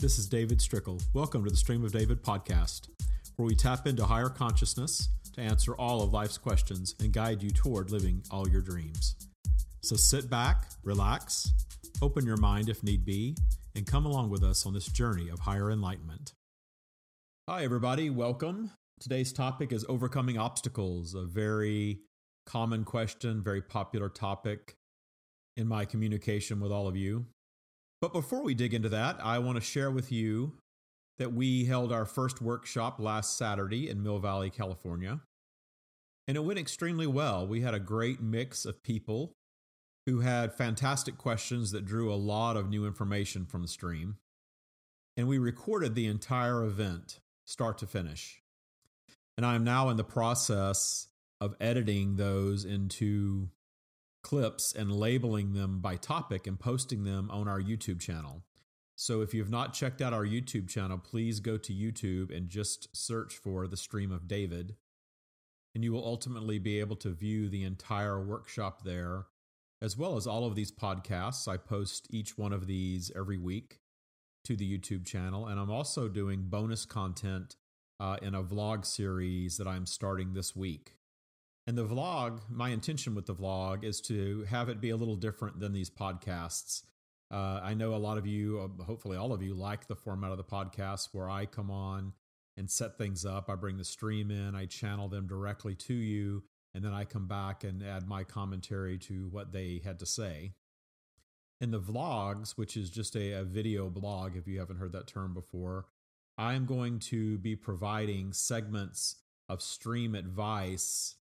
This is David Strickel. Welcome to the Stream of David podcast, where we tap into higher consciousness to answer all of life's questions and guide you toward living all your dreams. So sit back, relax, open your mind if need be, and come along with us on this journey of higher enlightenment. Hi, everybody. Welcome. Today's topic is overcoming obstacles, a very common question, very popular topic in my communication with all of you. But before we dig into that, I want to share with you that we held our first workshop last Saturday in Mill Valley, California. And it went extremely well. We had a great mix of people who had fantastic questions that drew a lot of new information from the stream. And we recorded the entire event, start to finish. And I'm now in the process of editing those into clips and labeling them by topic and posting them on our YouTube channel. So if you have not checked out our YouTube channel, please go to YouTube and just search for the Stream of David. And you will ultimately be able to view the entire workshop there, as well as all of these podcasts. I post each one of these every week to the YouTube channel. And I'm also doing bonus content uh, in a vlog series that I'm starting this week. And the vlog, my intention with the vlog is to have it be a little different than these podcasts. Uh, I know a lot of you, uh, hopefully all of you, like the format of the podcast where I come on and set things up. I bring the stream in, I channel them directly to you, and then I come back and add my commentary to what they had to say. In the vlogs, which is just a, a video blog, if you haven't heard that term before, I'm going to be providing segments of stream advice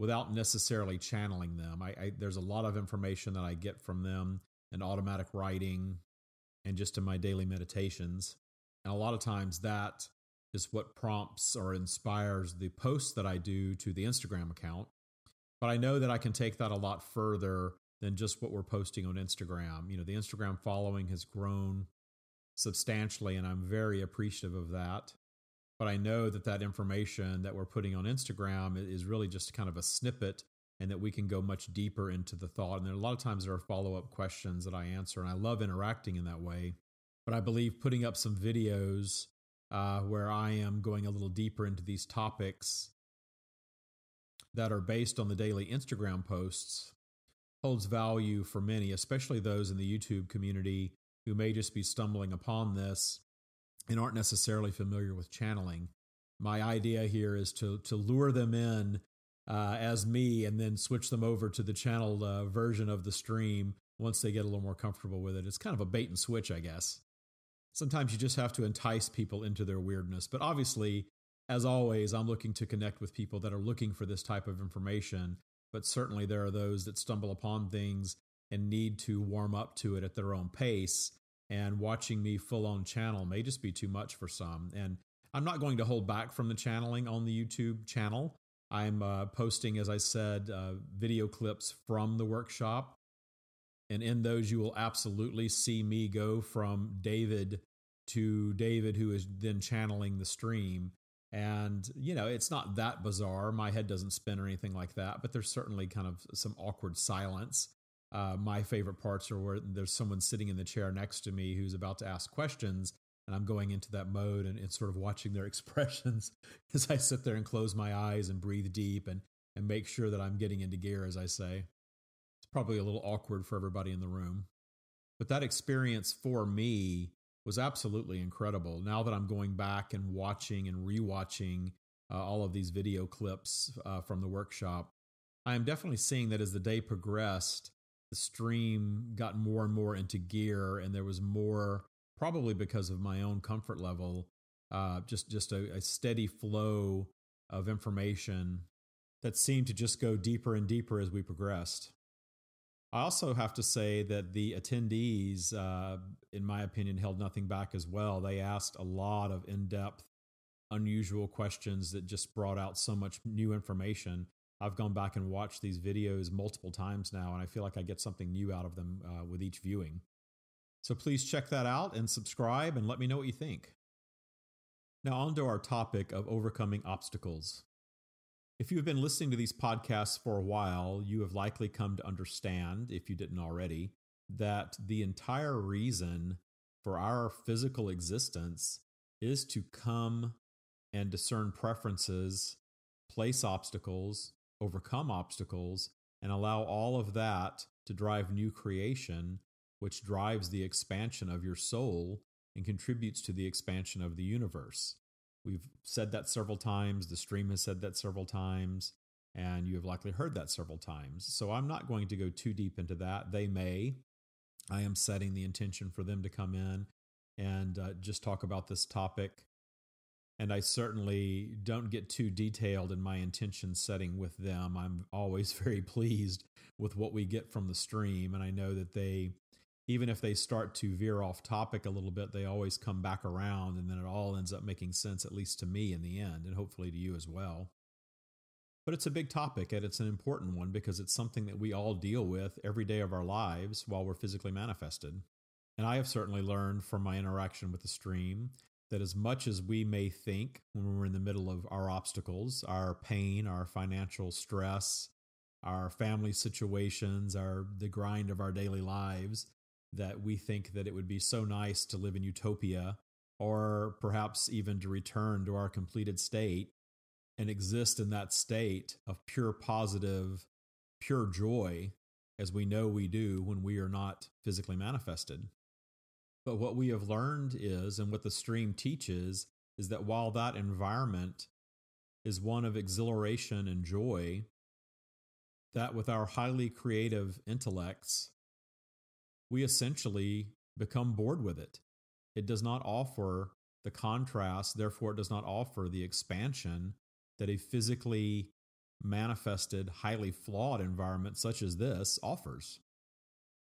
without necessarily channeling them. I, I, there's a lot of information that I get from them in automatic writing and just in my daily meditations. And a lot of times that is what prompts or inspires the posts that I do to the Instagram account. But I know that I can take that a lot further than just what we're posting on Instagram. You know, the Instagram following has grown substantially, and I'm very appreciative of that but I know that that information that we're putting on Instagram is really just kind of a snippet and that we can go much deeper into the thought. And a lot of times there are follow up questions that I answer, and I love interacting in that way. But I believe putting up some videos uh, where I am going a little deeper into these topics that are based on the daily Instagram posts holds value for many, especially those in the YouTube community who may just be stumbling upon this and aren't necessarily familiar with channeling. My idea here is to to lure them in uh, as me, and then switch them over to the channeled uh, version of the stream once they get a little more comfortable with it. It's kind of a bait and switch, I guess. Sometimes you just have to entice people into their weirdness, but obviously, as always, I'm looking to connect with people that are looking for this type of information. But certainly, there are those that stumble upon things and need to warm up to it at their own pace and watching me full on channel may just be too much for some. And I'm not going to hold back from the channeling on the YouTube channel. I'm uh, posting, as I said, uh, video clips from the workshop. And in those, you will absolutely see me go from David to David, who is then channeling the stream. And, you know, it's not that bizarre. My head doesn't spin or anything like that, but there's certainly kind of some awkward silence uh, my favorite parts are where there's someone sitting in the chair next to me who's about to ask questions, and I'm going into that mode and, and sort of watching their expressions as I sit there and close my eyes and breathe deep and and make sure that I'm getting into gear, as I say. It's probably a little awkward for everybody in the room, but that experience for me was absolutely incredible. Now that I'm going back and watching and rewatching uh, all of these video clips uh, from the workshop, I am definitely seeing that as the day progressed, the stream got more and more into gear, and there was more, probably because of my own comfort level, uh, just just a, a steady flow of information that seemed to just go deeper and deeper as we progressed. I also have to say that the attendees, uh, in my opinion, held nothing back as well. They asked a lot of in depth, unusual questions that just brought out so much new information. I've gone back and watched these videos multiple times now, and I feel like I get something new out of them uh, with each viewing. So please check that out and subscribe and let me know what you think. Now, on to our topic of overcoming obstacles. If you have been listening to these podcasts for a while, you have likely come to understand, if you didn't already, that the entire reason for our physical existence is to come and discern preferences, place obstacles, overcome obstacles, and allow all of that to drive new creation, which drives the expansion of your soul and contributes to the expansion of the universe. We've said that several times. The stream has said that several times, and you have likely heard that several times. So I'm not going to go too deep into that. They may. I am setting the intention for them to come in and uh, just talk about this topic. And I certainly don't get too detailed in my intention setting with them. I'm always very pleased with what we get from the stream. And I know that they even if they start to veer off topic a little bit, they always come back around and then it all ends up making sense, at least to me in the end, and hopefully to you as well. But it's a big topic and it's an important one because it's something that we all deal with every day of our lives while we're physically manifested. And I have certainly learned from my interaction with the stream that as much as we may think when we're in the middle of our obstacles, our pain, our financial stress, our family situations, our the grind of our daily lives, that we think that it would be so nice to live in utopia or perhaps even to return to our completed state and exist in that state of pure positive, pure joy, as we know we do when we are not physically manifested. But what we have learned is, and what the stream teaches, is that while that environment is one of exhilaration and joy, that with our highly creative intellects, we essentially become bored with it. It does not offer the contrast, therefore, it does not offer the expansion that a physically manifested, highly flawed environment such as this offers.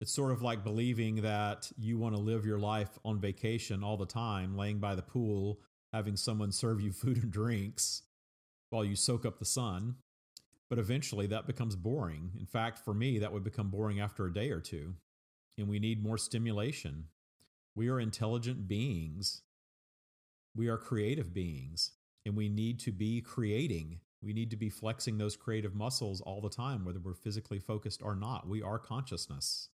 It's sort of like believing that you want to live your life on vacation all the time, laying by the pool, having someone serve you food and drinks while you soak up the sun. But eventually that becomes boring. In fact, for me, that would become boring after a day or two and we need more stimulation. We are intelligent beings. We are creative beings, and we need to be creating. We need to be flexing those creative muscles all the time, whether we're physically focused or not. We are consciousness.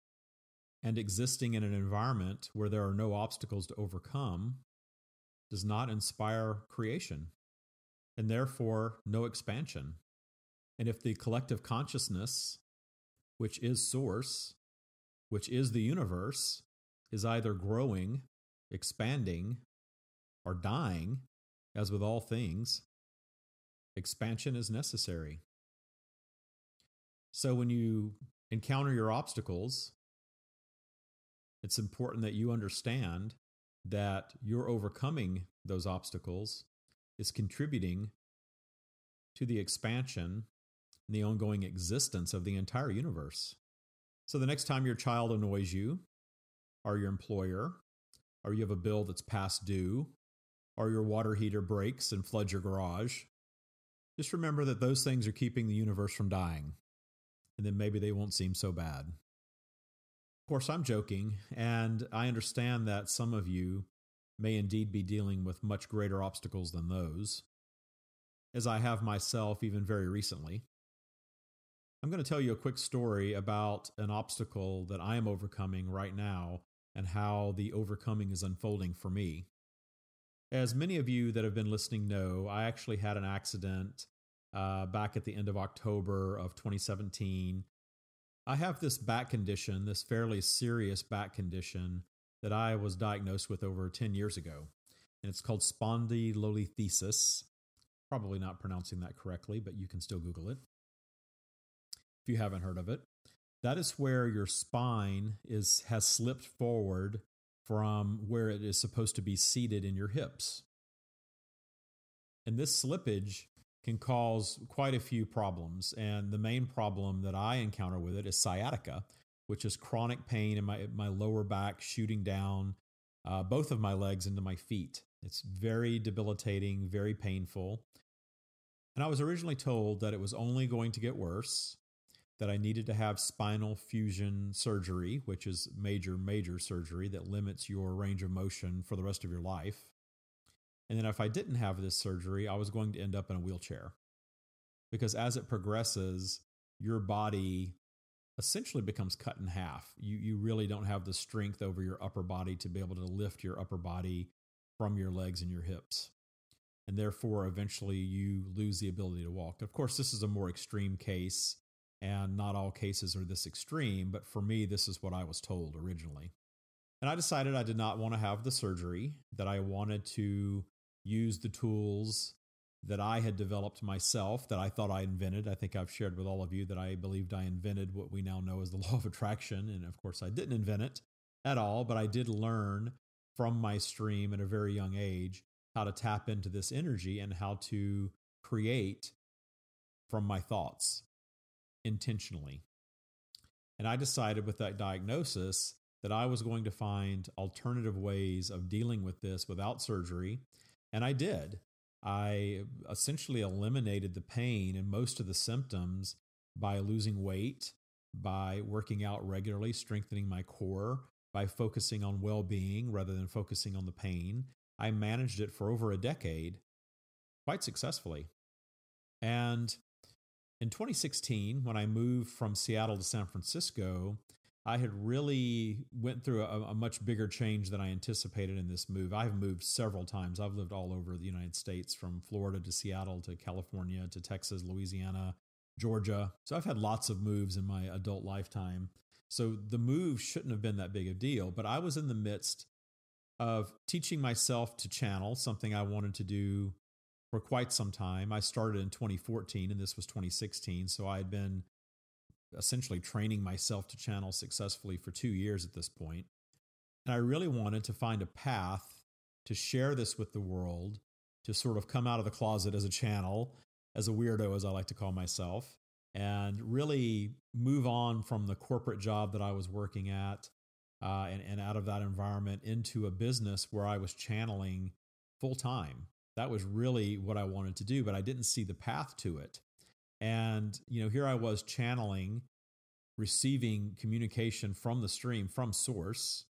And existing in an environment where there are no obstacles to overcome does not inspire creation, and therefore no expansion. And if the collective consciousness, which is source, which is the universe, is either growing, expanding, or dying, as with all things, expansion is necessary. So when you encounter your obstacles, it's important that you understand that you're overcoming those obstacles is contributing to the expansion and the ongoing existence of the entire universe. So the next time your child annoys you, or your employer, or you have a bill that's past due, or your water heater breaks and floods your garage, just remember that those things are keeping the universe from dying. And then maybe they won't seem so bad. Course, I'm joking, and I understand that some of you may indeed be dealing with much greater obstacles than those, as I have myself even very recently. I'm going to tell you a quick story about an obstacle that I am overcoming right now and how the overcoming is unfolding for me. As many of you that have been listening know, I actually had an accident uh, back at the end of October of 2017. I have this back condition, this fairly serious back condition that I was diagnosed with over 10 years ago. And it's called spondylolisthesis. Probably not pronouncing that correctly, but you can still Google it if you haven't heard of it. That is where your spine is has slipped forward from where it is supposed to be seated in your hips. And this slippage can cause quite a few problems. And the main problem that I encounter with it is sciatica, which is chronic pain in my, my lower back shooting down uh, both of my legs into my feet. It's very debilitating, very painful. And I was originally told that it was only going to get worse that I needed to have spinal fusion surgery, which is major, major surgery that limits your range of motion for the rest of your life. And then if I didn't have this surgery, I was going to end up in a wheelchair. Because as it progresses, your body essentially becomes cut in half. You you really don't have the strength over your upper body to be able to lift your upper body from your legs and your hips. And therefore eventually you lose the ability to walk. Of course, this is a more extreme case and not all cases are this extreme, but for me this is what I was told originally. And I decided I did not want to have the surgery, that I wanted to use the tools that I had developed myself that I thought I invented. I think I've shared with all of you that I believed I invented what we now know as the law of attraction. And of course, I didn't invent it at all, but I did learn from my stream at a very young age how to tap into this energy and how to create from my thoughts intentionally. And I decided with that diagnosis that I was going to find alternative ways of dealing with this without surgery. And I did. I essentially eliminated the pain and most of the symptoms by losing weight, by working out regularly, strengthening my core, by focusing on well being rather than focusing on the pain. I managed it for over a decade quite successfully. And in 2016, when I moved from Seattle to San Francisco, I had really went through a, a, much bigger change than I anticipated in this move. I've moved several times. I've lived all over the United States, from Florida to Seattle to California to Texas, Louisiana, Georgia. So I've had lots of moves in my adult lifetime. So the move shouldn't have been that big a deal, but I was in the midst of teaching myself to channel, something I wanted to do for quite some time. I started in 2014 and this was 2016, so I had been essentially training myself to channel successfully for two years at this point. And I really wanted to find a path to share this with the world, to sort of come out of the closet as a channel, as a weirdo, as I like to call myself, and really move on from the corporate job that I was working at uh, and, and out of that environment into a business where I was channeling full time. That was really what I wanted to do, but I didn't see the path to it. And, you know, here I was channeling, receiving communication from the stream, from source,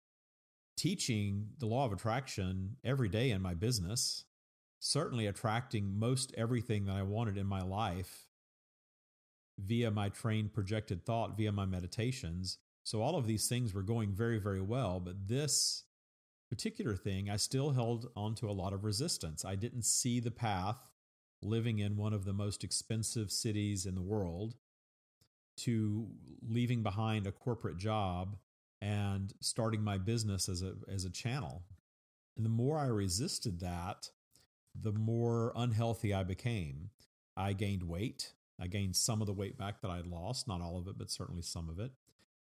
teaching the law of attraction every day in my business, certainly attracting most everything that I wanted in my life via my trained projected thought, via my meditations. So all of these things were going very, very well. But this particular thing, I still held onto a lot of resistance. I didn't see the path living in one of the most expensive cities in the world to leaving behind a corporate job and starting my business as a as a channel. And the more I resisted that, the more unhealthy I became. I gained weight. I gained some of the weight back that I'd lost, not all of it, but certainly some of it.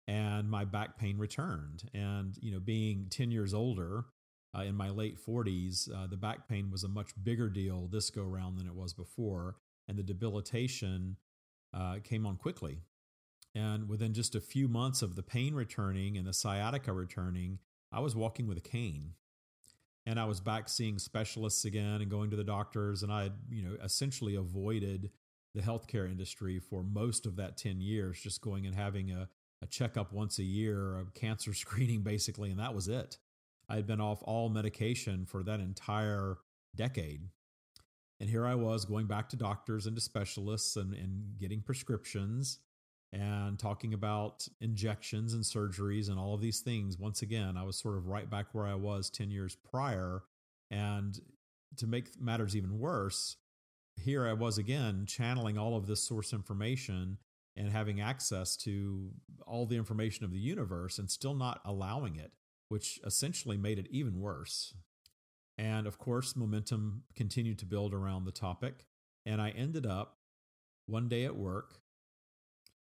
And my back pain returned. And, you know, being 10 years older, uh, in my late 40s, uh, the back pain was a much bigger deal this go round than it was before. And the debilitation uh, came on quickly. And within just a few months of the pain returning and the sciatica returning, I was walking with a cane. And I was back seeing specialists again and going to the doctors. And I had, you know, essentially avoided the healthcare industry for most of that 10 years, just going and having a, a checkup once a year, a cancer screening basically, and that was it. I had been off all medication for that entire decade. And here I was going back to doctors and to specialists and, and getting prescriptions and talking about injections and surgeries and all of these things. Once again, I was sort of right back where I was 10 years prior. And to make matters even worse, here I was again channeling all of this source information and having access to all the information of the universe and still not allowing it which essentially made it even worse. And of course, momentum continued to build around the topic. And I ended up one day at work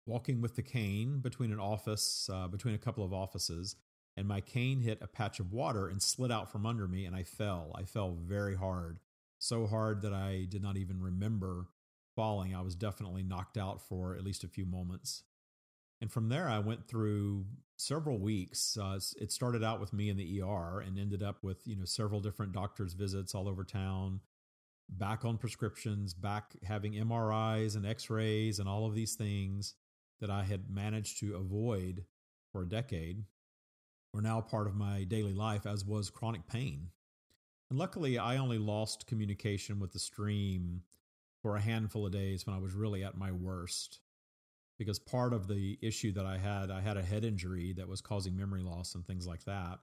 walking with the cane between an office, uh, between a couple of offices, and my cane hit a patch of water and slid out from under me, and I fell. I fell very hard, so hard that I did not even remember falling. I was definitely knocked out for at least a few moments. And from there, I went through several weeks. Uh, it started out with me in the ER and ended up with you know several different doctors' visits all over town, back on prescriptions, back having MRIs and X-rays and all of these things that I had managed to avoid for a decade were now part of my daily life, as was chronic pain. And luckily, I only lost communication with the stream for a handful of days when I was really at my worst because part of the issue that I had, I had a head injury that was causing memory loss and things like that.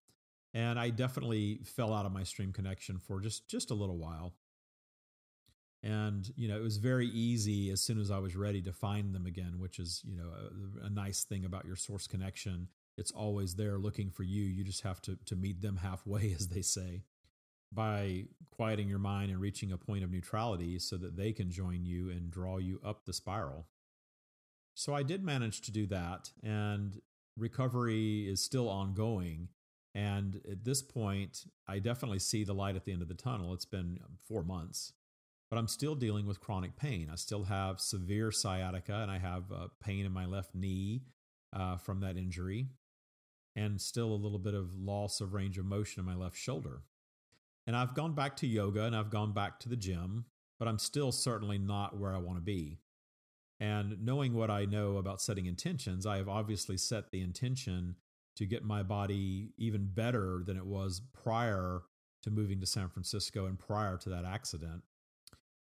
And I definitely fell out of my stream connection for just just a little while. And you know, it was very easy as soon as I was ready to find them again, which is you know a, a nice thing about your source connection. It's always there looking for you. You just have to to meet them halfway, as they say by quieting your mind and reaching a point of neutrality so that they can join you and draw you up the spiral. So I did manage to do that, and recovery is still ongoing. And at this point, I definitely see the light at the end of the tunnel. It's been four months, but I'm still dealing with chronic pain. I still have severe sciatica, and I have uh, pain in my left knee uh, from that injury, and still a little bit of loss of range of motion in my left shoulder. And I've gone back to yoga and I've gone back to the gym, but I'm still certainly not where I want to be. And knowing what I know about setting intentions, I have obviously set the intention to get my body even better than it was prior to moving to San Francisco and prior to that accident.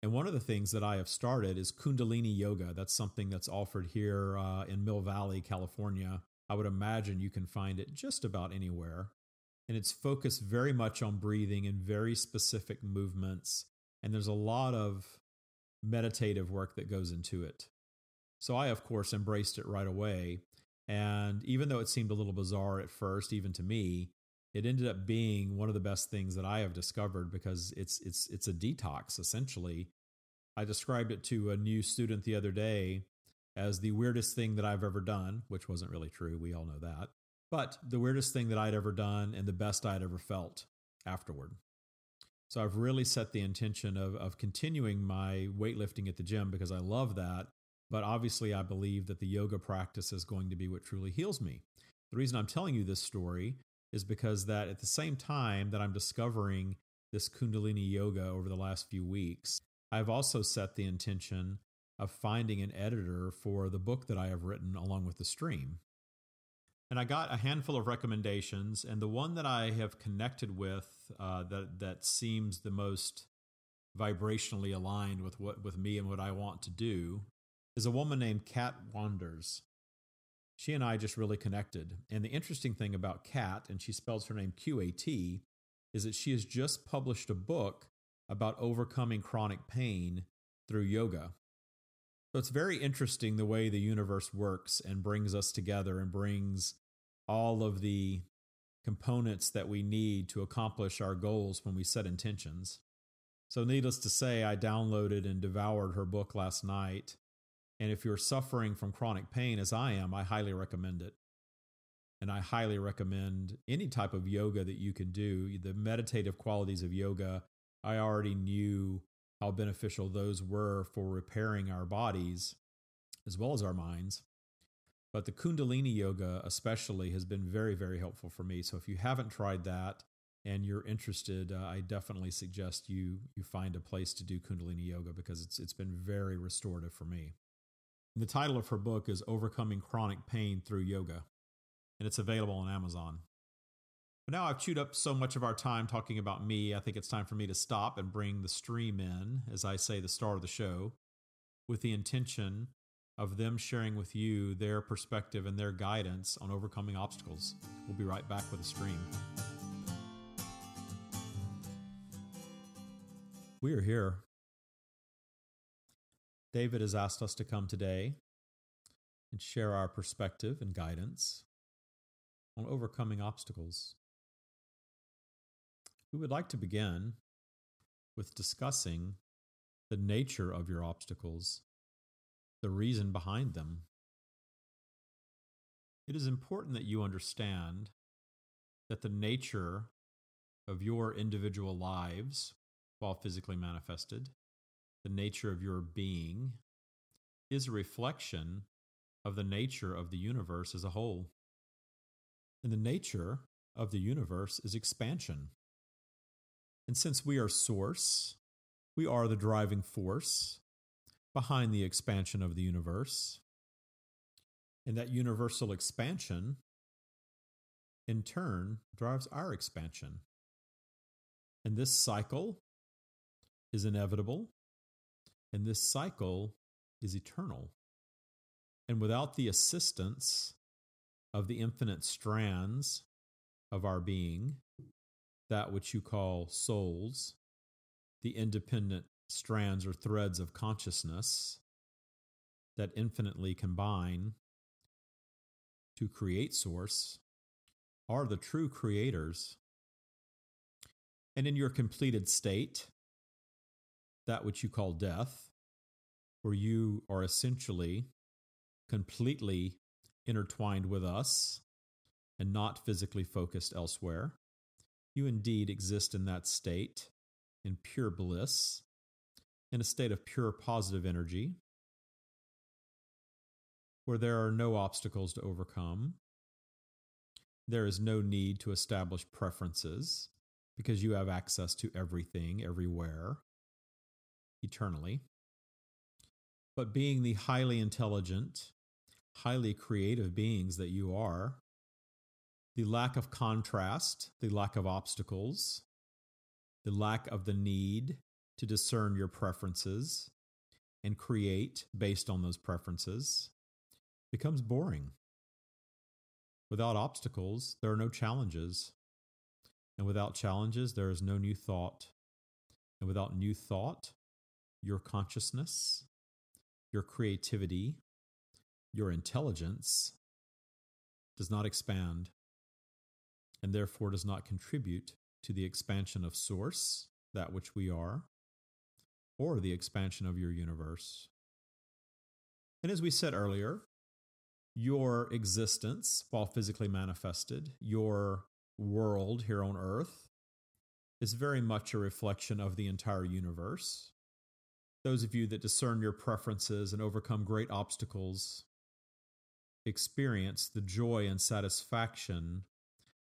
And one of the things that I have started is Kundalini Yoga. That's something that's offered here uh, in Mill Valley, California. I would imagine you can find it just about anywhere and it's focused very much on breathing and very specific movements. And there's a lot of meditative work that goes into it. So I, of course, embraced it right away. And even though it seemed a little bizarre at first, even to me, it ended up being one of the best things that I have discovered because it's it's it's a detox essentially. I described it to a new student the other day as the weirdest thing that I've ever done, which wasn't really true. We all know that but the weirdest thing that I'd ever done and the best I'd ever felt afterward. So I've really set the intention of, of continuing my weightlifting at the gym because I love that. But obviously, I believe that the yoga practice is going to be what truly heals me. The reason I'm telling you this story is because that at the same time that I'm discovering this Kundalini yoga over the last few weeks, I've also set the intention of finding an editor for the book that I have written along with the stream. And I got a handful of recommendations, and the one that I have connected with uh, that that seems the most vibrationally aligned with what with me and what I want to do is a woman named Qat Wanders. She and I just really connected. And the interesting thing about Qat, and she spells her name Q A T, is that she has just published a book about overcoming chronic pain through yoga. So it's very interesting the way the universe works and brings us together and brings all of the components that we need to accomplish our goals when we set intentions. So, needless to say, I downloaded and devoured her book last night. And if you're suffering from chronic pain, as I am, I highly recommend it. And I highly recommend any type of yoga that you can do. The meditative qualities of yoga, I already knew how beneficial those were for repairing our bodies as well as our minds. But the Kundalini yoga, especially, has been very, very helpful for me. So if you haven't tried that and you're interested, uh, I definitely suggest you you find a place to do Kundalini yoga because it's it's been very restorative for me. The title of her book is Overcoming Chronic Pain Through Yoga, and it's available on Amazon. But now I've chewed up so much of our time talking about me, I think it's time for me to stop and bring the stream in, as I say, the star of the show, with the intention of them sharing with you their perspective and their guidance on overcoming obstacles. We'll be right back with a stream. We are here. David has asked us to come today and share our perspective and guidance on overcoming obstacles. We would like to begin with discussing the nature of your obstacles the reason behind them. It is important that you understand that the nature of your individual lives, while physically manifested, the nature of your being, is a reflection of the nature of the universe as a whole. And the nature of the universe is expansion. And since we are source, we are the driving force behind the expansion of the universe. And that universal expansion, in turn, drives our expansion. And this cycle is inevitable, and this cycle is eternal. And without the assistance of the infinite strands of our being, that which you call souls, the independent strands or threads of consciousness that infinitely combine to create Source, are the true creators. And in your completed state, that which you call death, where you are essentially completely intertwined with us and not physically focused elsewhere. You indeed exist in that state, in pure bliss, in a state of pure positive energy, where there are no obstacles to overcome. There is no need to establish preferences because you have access to everything, everywhere, eternally. But being the highly intelligent, highly creative beings that you are, the lack of contrast, the lack of obstacles, the lack of the need to discern your preferences and create based on those preferences becomes boring. Without obstacles, there are no challenges. And without challenges, there is no new thought. And without new thought, your consciousness, your creativity, your intelligence does not expand and therefore does not contribute to the expansion of Source, that which we are, or the expansion of your universe. And as we said earlier, your existence, while physically manifested, your world here on earth, is very much a reflection of the entire universe. Those of you that discern your preferences and overcome great obstacles experience the joy and satisfaction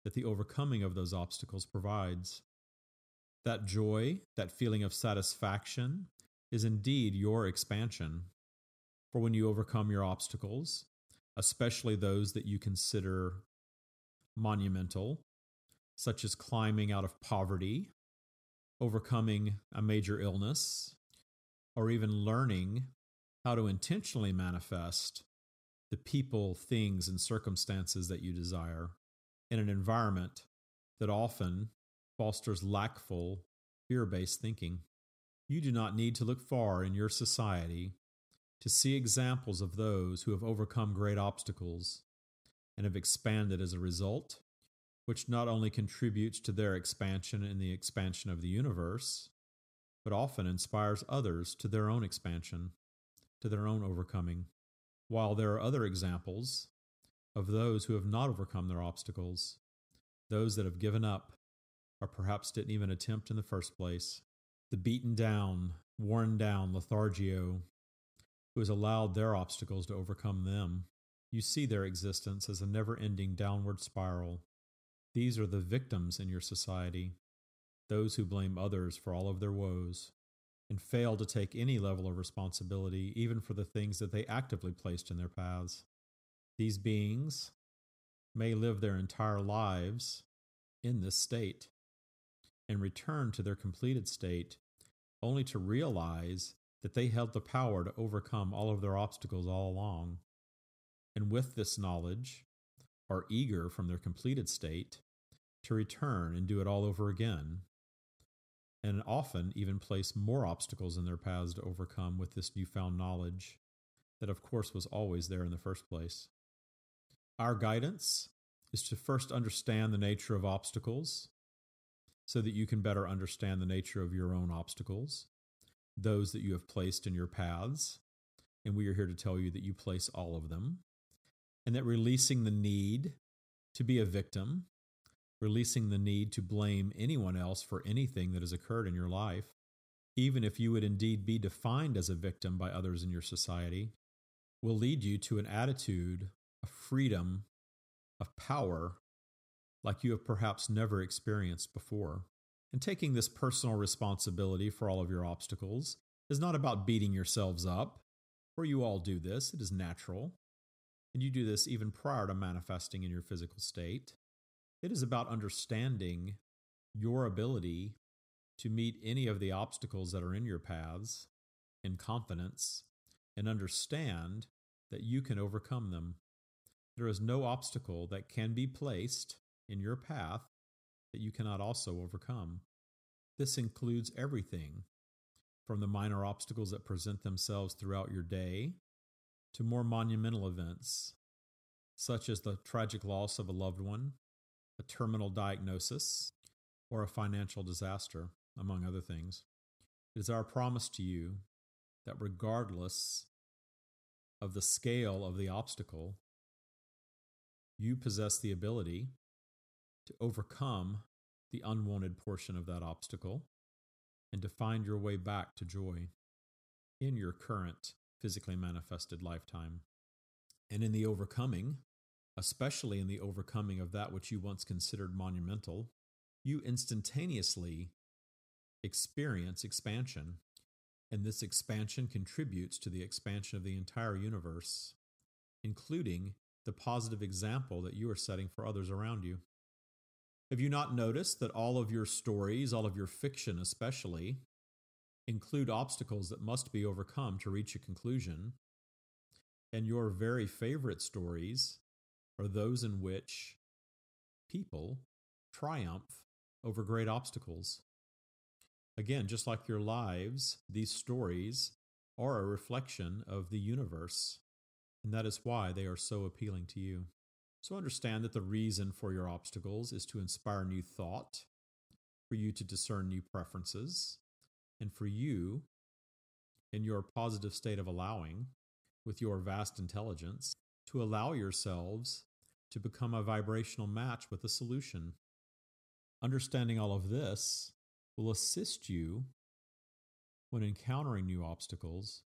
that the overcoming of those obstacles provides. That joy, that feeling of satisfaction, is indeed your expansion. For when you overcome your obstacles, especially those that you consider monumental, such as climbing out of poverty, overcoming a major illness, or even learning how to intentionally manifest the people, things, and circumstances that you desire in an environment that often fosters lackful, fear based thinking. You do not need to look far in your society to see examples of those who have overcome great obstacles and have expanded as a result, which not only contributes to their expansion and the expansion of the universe, but often inspires others to their own expansion, to their own overcoming. While there are other examples of those who have not overcome their obstacles, those that have given up, or perhaps didn't even attempt in the first place, the beaten down, worn down lethargio who has allowed their obstacles to overcome them. You see their existence as a never ending downward spiral. These are the victims in your society, those who blame others for all of their woes, and fail to take any level of responsibility even for the things that they actively placed in their paths. These beings may live their entire lives in this state and return to their completed state only to realize that they held the power to overcome all of their obstacles all along. And with this knowledge, are eager from their completed state to return and do it all over again, and often even place more obstacles in their paths to overcome with this newfound knowledge that, of course, was always there in the first place. Our guidance is to first understand the nature of obstacles so that you can better understand the nature of your own obstacles those that you have placed in your paths. And we are here to tell you that you place all of them. And that releasing the need to be a victim, releasing the need to blame anyone else for anything that has occurred in your life, even if you would indeed be defined as a victim by others in your society, will lead you to an attitude of freedom, of power, like you have perhaps never experienced before. And taking this personal responsibility for all of your obstacles is not about beating yourselves up, for you all do this, it is natural. And you do this even prior to manifesting in your physical state. It is about understanding your ability to meet any of the obstacles that are in your paths in confidence and understand that you can overcome them. There is no obstacle that can be placed in your path that you cannot also overcome. This includes everything from the minor obstacles that present themselves throughout your day to more monumental events, such as the tragic loss of a loved one, a terminal diagnosis, or a financial disaster, among other things. It is our promise to you that regardless of the scale of the obstacle, you possess the ability to overcome the unwanted portion of that obstacle and to find your way back to joy in your current physically manifested lifetime. And in the overcoming, especially in the overcoming of that which you once considered monumental, you instantaneously experience expansion. And this expansion contributes to the expansion of the entire universe, including the positive example that you are setting for others around you. Have you not noticed that all of your stories, all of your fiction especially, include obstacles that must be overcome to reach a conclusion? And your very favorite stories are those in which people triumph over great obstacles. Again, just like your lives, these stories are a reflection of the universe, and that is why they are so appealing to you. So understand that the reason for your obstacles is to inspire new thought, for you to discern new preferences, and for you, in your positive state of allowing, with your vast intelligence, to allow yourselves to become a vibrational match with a solution. Understanding all of this will assist you when encountering new obstacles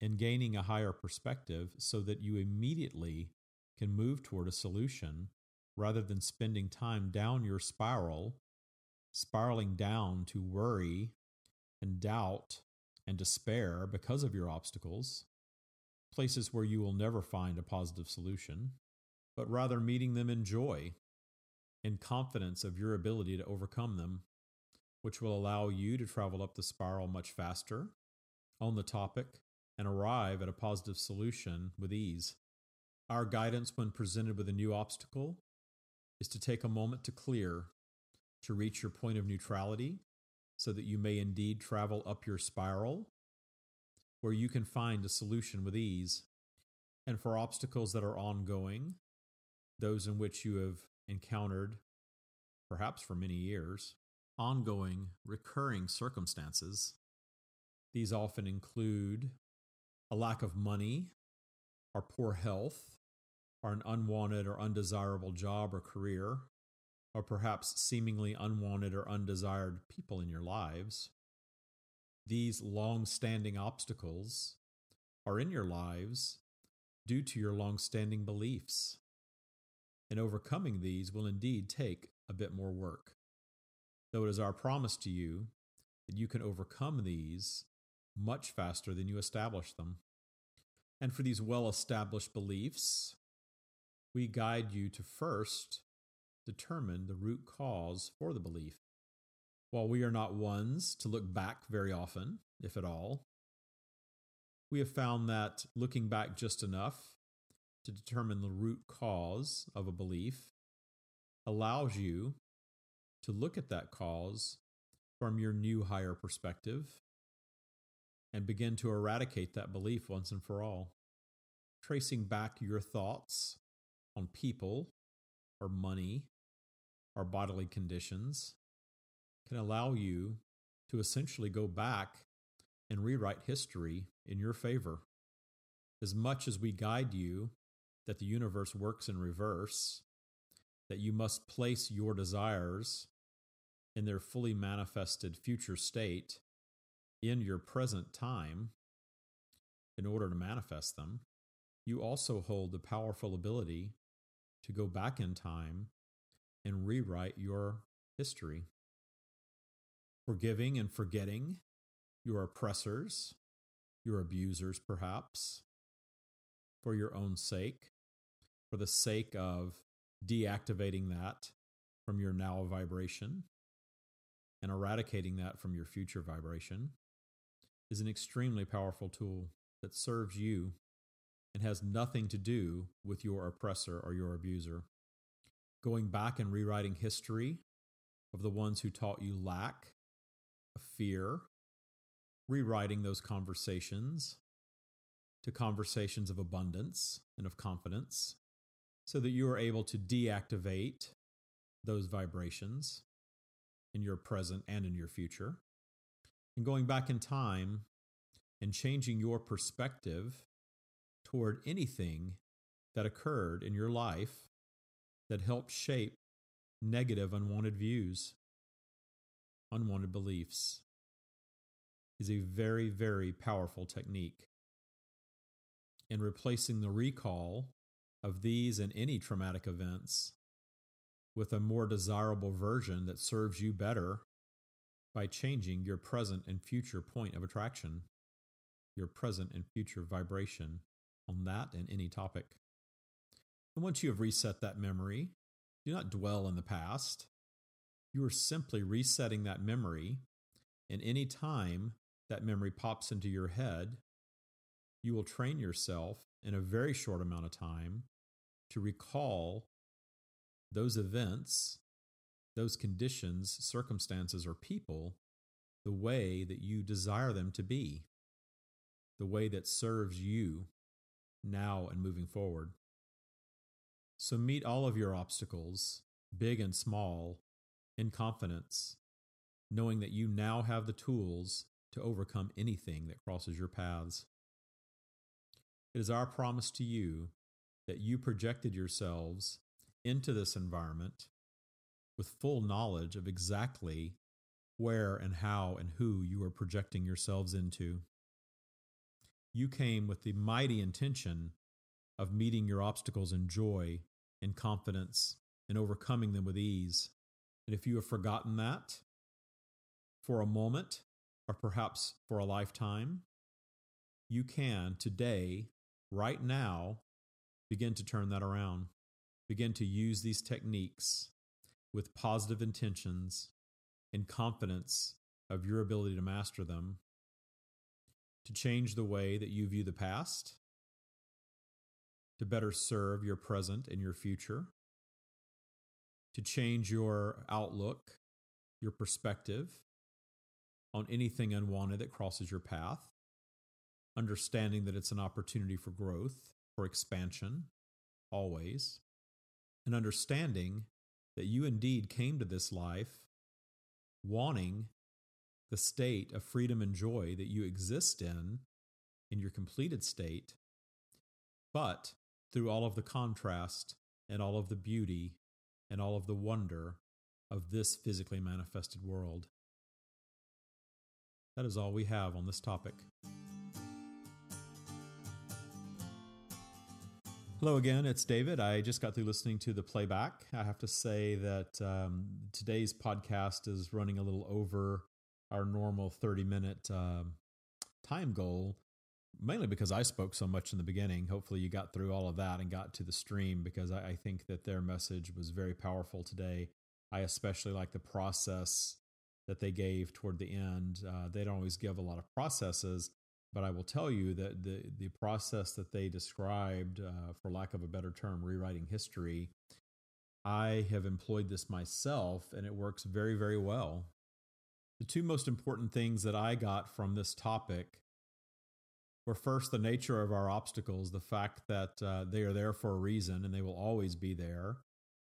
and gaining a higher perspective so that you immediately can move toward a solution rather than spending time down your spiral, spiraling down to worry and doubt and despair because of your obstacles, places where you will never find a positive solution, but rather meeting them in joy and confidence of your ability to overcome them, which will allow you to travel up the spiral much faster on the topic and arrive at a positive solution with ease. Our guidance when presented with a new obstacle is to take a moment to clear, to reach your point of neutrality, so that you may indeed travel up your spiral, where you can find a solution with ease. And for obstacles that are ongoing, those in which you have encountered, perhaps for many years, ongoing, recurring circumstances, these often include a lack of money, or poor health, or an unwanted or undesirable job or career, or perhaps seemingly unwanted or undesired people in your lives. These long standing obstacles are in your lives due to your long standing beliefs. And overcoming these will indeed take a bit more work. Though it is our promise to you that you can overcome these much faster than you establish them. And for these well established beliefs, we guide you to first determine the root cause for the belief. While we are not ones to look back very often, if at all, we have found that looking back just enough to determine the root cause of a belief allows you to look at that cause from your new higher perspective and begin to eradicate that belief once and for all. Tracing back your thoughts on people or money or bodily conditions can allow you to essentially go back and rewrite history in your favor. As much as we guide you that the universe works in reverse, that you must place your desires in their fully manifested future state in your present time in order to manifest them, you also hold the powerful ability to go back in time and rewrite your history. Forgiving and forgetting your oppressors, your abusers, perhaps, for your own sake, for the sake of deactivating that from your now vibration and eradicating that from your future vibration is an extremely powerful tool that serves you and has nothing to do with your oppressor or your abuser. Going back and rewriting history of the ones who taught you lack, fear, rewriting those conversations to conversations of abundance and of confidence so that you are able to deactivate those vibrations in your present and in your future. And going back in time and changing your perspective toward anything that occurred in your life that helped shape negative, unwanted views, unwanted beliefs, is a very, very powerful technique. In replacing the recall of these and any traumatic events with a more desirable version that serves you better by changing your present and future point of attraction, your present and future vibration on that and any topic. And once you have reset that memory, do not dwell in the past. You are simply resetting that memory, and any time that memory pops into your head, you will train yourself in a very short amount of time to recall those events, those conditions, circumstances, or people the way that you desire them to be, the way that serves you now and moving forward. So meet all of your obstacles, big and small, in confidence, knowing that you now have the tools to overcome anything that crosses your paths. It is our promise to you that you projected yourselves into this environment with full knowledge of exactly where and how and who you are projecting yourselves into. You came with the mighty intention of meeting your obstacles in joy and confidence and overcoming them with ease. And if you have forgotten that for a moment or perhaps for a lifetime, you can today, right now, begin to turn that around. Begin to use these techniques with positive intentions and confidence of your ability to master them to change the way that you view the past, to better serve your present and your future, to change your outlook, your perspective on anything unwanted that crosses your path, understanding that it's an opportunity for growth for expansion, always, and understanding that you indeed came to this life wanting the state of freedom and joy that you exist in, in your completed state, but through all of the contrast and all of the beauty and all of the wonder of this physically manifested world. That is all we have on this topic. Hello again, it's David. I just got through listening to the playback. I have to say that um, today's podcast is running a little over our normal 30 minute um, time goal, mainly because I spoke so much in the beginning. Hopefully, you got through all of that and got to the stream because I, I think that their message was very powerful today. I especially like the process that they gave toward the end. Uh, they don't always give a lot of processes, but I will tell you that the the process that they described, uh, for lack of a better term, rewriting history, I have employed this myself, and it works very very well. The two most important things that I got from this topic were first the nature of our obstacles, the fact that uh, they are there for a reason and they will always be there,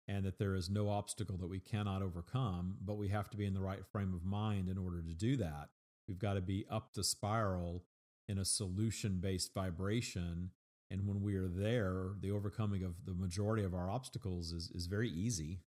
and that there is no obstacle that we cannot overcome, but we have to be in the right frame of mind in order to do that. We've got to be up the spiral in a solution based vibration. And when we are there, the overcoming of the majority of our obstacles is, is very easy.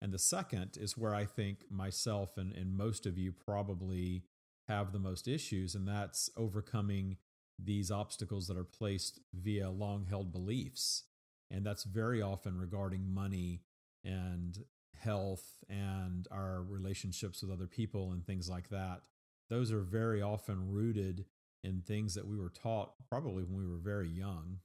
And the second is where I think myself and, and most of you probably have the most issues, and that's overcoming these obstacles that are placed via long held beliefs. And that's very often regarding money and health and our relationships with other people and things like that. Those are very often rooted in things that we were taught probably when we were very young.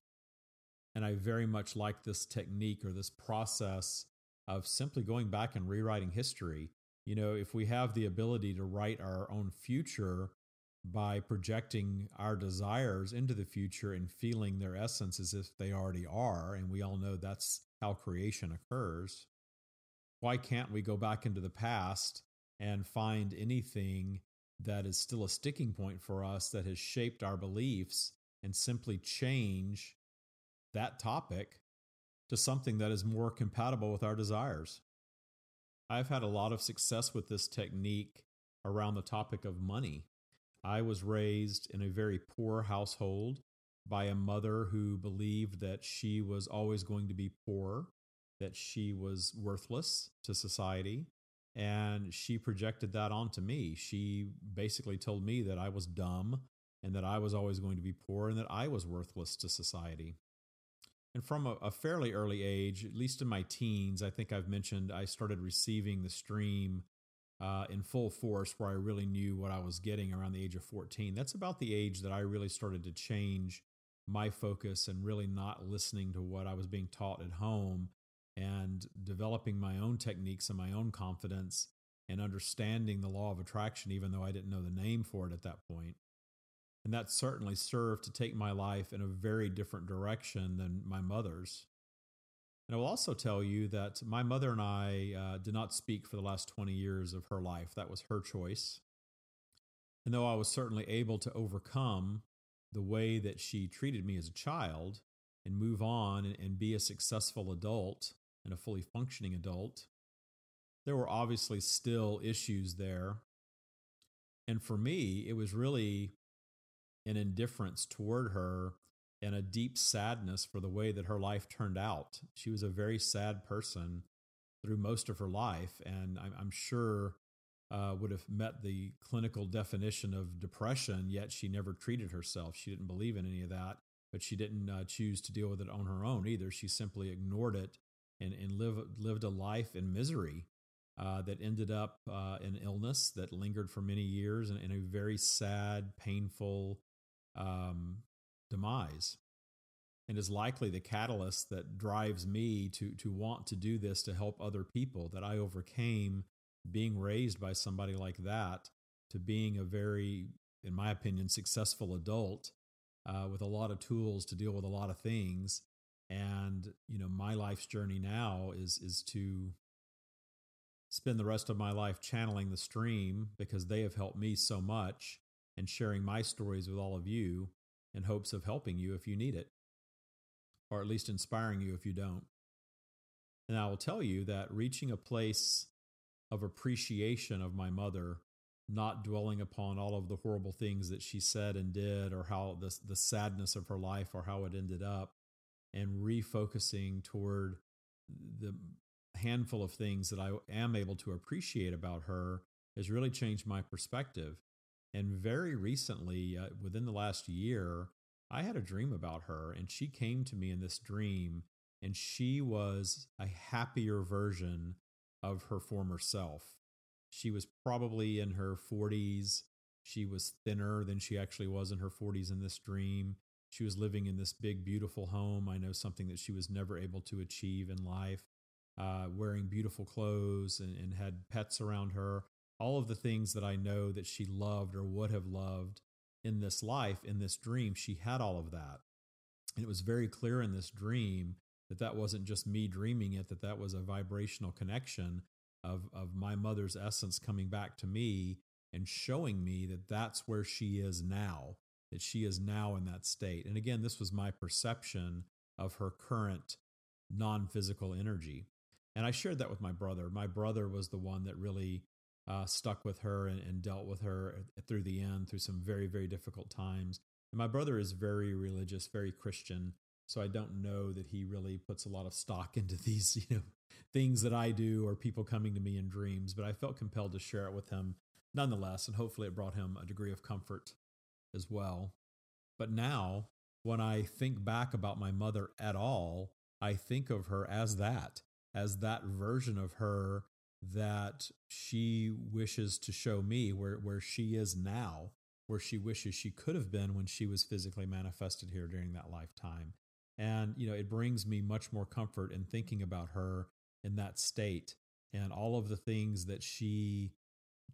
And I very much like this technique or this process of simply going back and rewriting history. You know, if we have the ability to write our own future by projecting our desires into the future and feeling their essence as if they already are. And we all know that's how creation occurs. Why can't we go back into the past and find anything that is still a sticking point for us that has shaped our beliefs and simply change that topic to something that is more compatible with our desires? I've had a lot of success with this technique around the topic of money. I was raised in a very poor household by a mother who believed that she was always going to be poor, that she was worthless to society, and she projected that onto me. She basically told me that I was dumb and that I was always going to be poor and that I was worthless to society. And from a, a, fairly early age, at least in my teens, I think I've mentioned I started receiving the stream uh, in full force where I really knew what I was getting around the age of 14. That's about the age that I really started to change my focus and really not listening to what I was being taught at home and developing my own techniques and my own confidence and understanding the law of attraction, even though I didn't know the name for it at that point. And that certainly served to take my life in a very different direction than my mother's. And I will also tell you that my mother and I uh, did not speak for the last 20 years of her life. That was her choice. And though I was certainly able to overcome the way that she treated me as a child and move on and, and be a successful adult and a fully functioning adult, there were obviously still issues there. And for me, it was really an indifference toward her and a deep sadness for the way that her life turned out. She was a very sad person through most of her life, and I'm, I'm sure uh, would have met the clinical definition of depression, yet she never treated herself. She didn't believe in any of that, but she didn't uh, choose to deal with it on her own either. She simply ignored it and, and live, lived a life in misery. Uh, that ended up uh, in illness that lingered for many years and in a very sad, painful, um, demise and is likely the catalyst that drives me to to want to do this to help other people that I overcame being raised by somebody like that to being a very in my opinion successful adult uh, with a lot of tools to deal with a lot of things and you know my life's journey now is is to spend the rest of my life channeling the stream because they have helped me so much and sharing my stories with all of you in hopes of helping you if you need it, or at least inspiring you if you don't. And I will tell you that reaching a place of appreciation of my mother, not dwelling upon all of the horrible things that she said and did, or how the, the sadness of her life, or how it ended up, and refocusing toward the handful of things that I am able to appreciate about her has really changed my perspective. And very recently, uh, within the last year, I had a dream about her, and she came to me in this dream, and she was a happier version of her former self. She was probably in her 40s. She was thinner than she actually was in her 40s in this dream. She was living in this big, beautiful home. I know something that she was never able to achieve in life, uh, wearing beautiful clothes and, and had pets around her all of the things that I know that she loved or would have loved in this life, in this dream, she had all of that. And it was very clear in this dream that that wasn't just me dreaming it, that that was a vibrational connection of, of my mother's essence coming back to me and showing me that that's where she is now, that she is now in that state. And again, this was my perception of her current non physical energy. And I shared that with my brother. My brother was the one that really uh, stuck with her and, and, dealt with her through the end, through some very, very difficult times. And my brother is very religious, very Christian. So I don't know that he really puts a lot of stock into these, you know, things that I do or people coming to me in dreams. But I felt compelled to share it with him nonetheless. And hopefully it brought him a degree of comfort as well. But now, when I think back about my mother at all, I think of her as that, as that version of her that she wishes to show me where, where she is now, where she wishes she could have been when she was physically manifested here during that lifetime. And, you know, it brings me much more comfort in thinking about her in that state and all of the things that she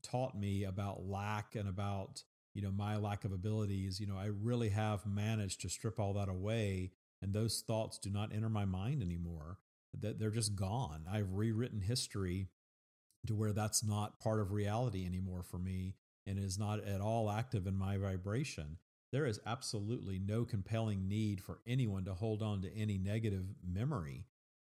taught me about lack and about you know, my lack of abilities, you know, I really have managed to strip all that away and those thoughts do not enter my mind anymore. That they're just gone. I've rewritten history to where that's not part of reality anymore for me and is not at all active in my vibration. There is absolutely no compelling need for anyone to hold on to any negative memory.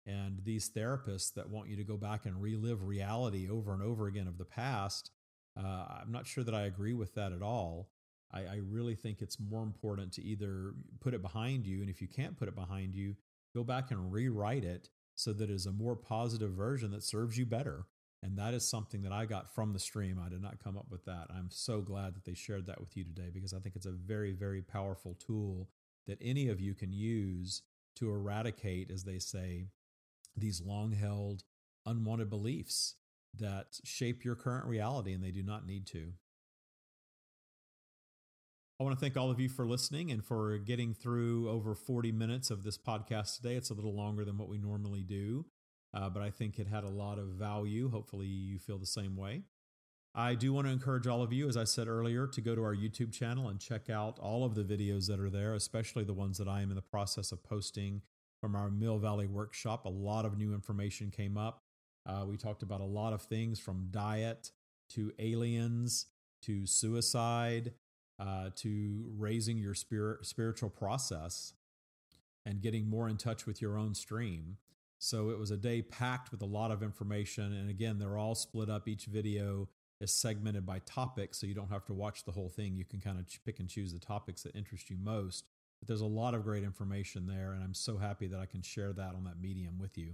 And these therapists that want you to go back and relive reality over and over again of the past, uh, I'm not sure that I agree with that at all. I, I really think it's more important to either put it behind you, and if you can't put it behind you, go back and rewrite it so that it is a more positive version that serves you better. And that is something that I got from the stream. I did not come up with that. I'm so glad that they shared that with you today because I think it's a very, very powerful tool that any of you can use to eradicate, as they say, these long held, unwanted beliefs that shape your current reality and they do not need to. I want to thank all of you for listening and for getting through over 40 minutes of this podcast today. It's a little longer than what we normally do, uh, but I think it had a lot of value. Hopefully, you feel the same way. I do want to encourage all of you, as I said earlier, to go to our YouTube channel and check out all of the videos that are there, especially the ones that I am in the process of posting from our Mill Valley workshop. A lot of new information came up. Uh, we talked about a lot of things from diet to aliens to suicide uh, to raising your spirit, spiritual process and getting more in touch with your own stream. So it was a day packed with a lot of information. And again, they're all split up. Each video is segmented by topic, so you don't have to watch the whole thing. You can kind of pick and choose the topics that interest you most. But there's a lot of great information there, and I'm so happy that I can share that on that medium with you.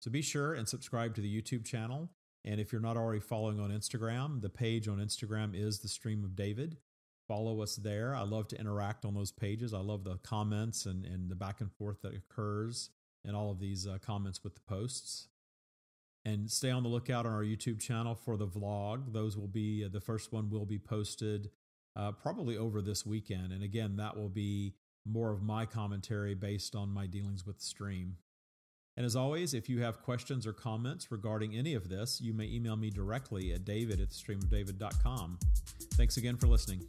So be sure and subscribe to the YouTube channel. And if you're not already following on Instagram, the page on Instagram is the Stream of David follow us there. I love to interact on those pages. I love the comments and, and the back and forth that occurs in all of these uh, comments with the posts. And stay on the lookout on our YouTube channel for the vlog. Those will be, uh, the first one will be posted uh, probably over this weekend. And again, that will be more of my commentary based on my dealings with the stream. And as always, if you have questions or comments regarding any of this, you may email me directly at david at streamofdavid.com. Thanks again for listening.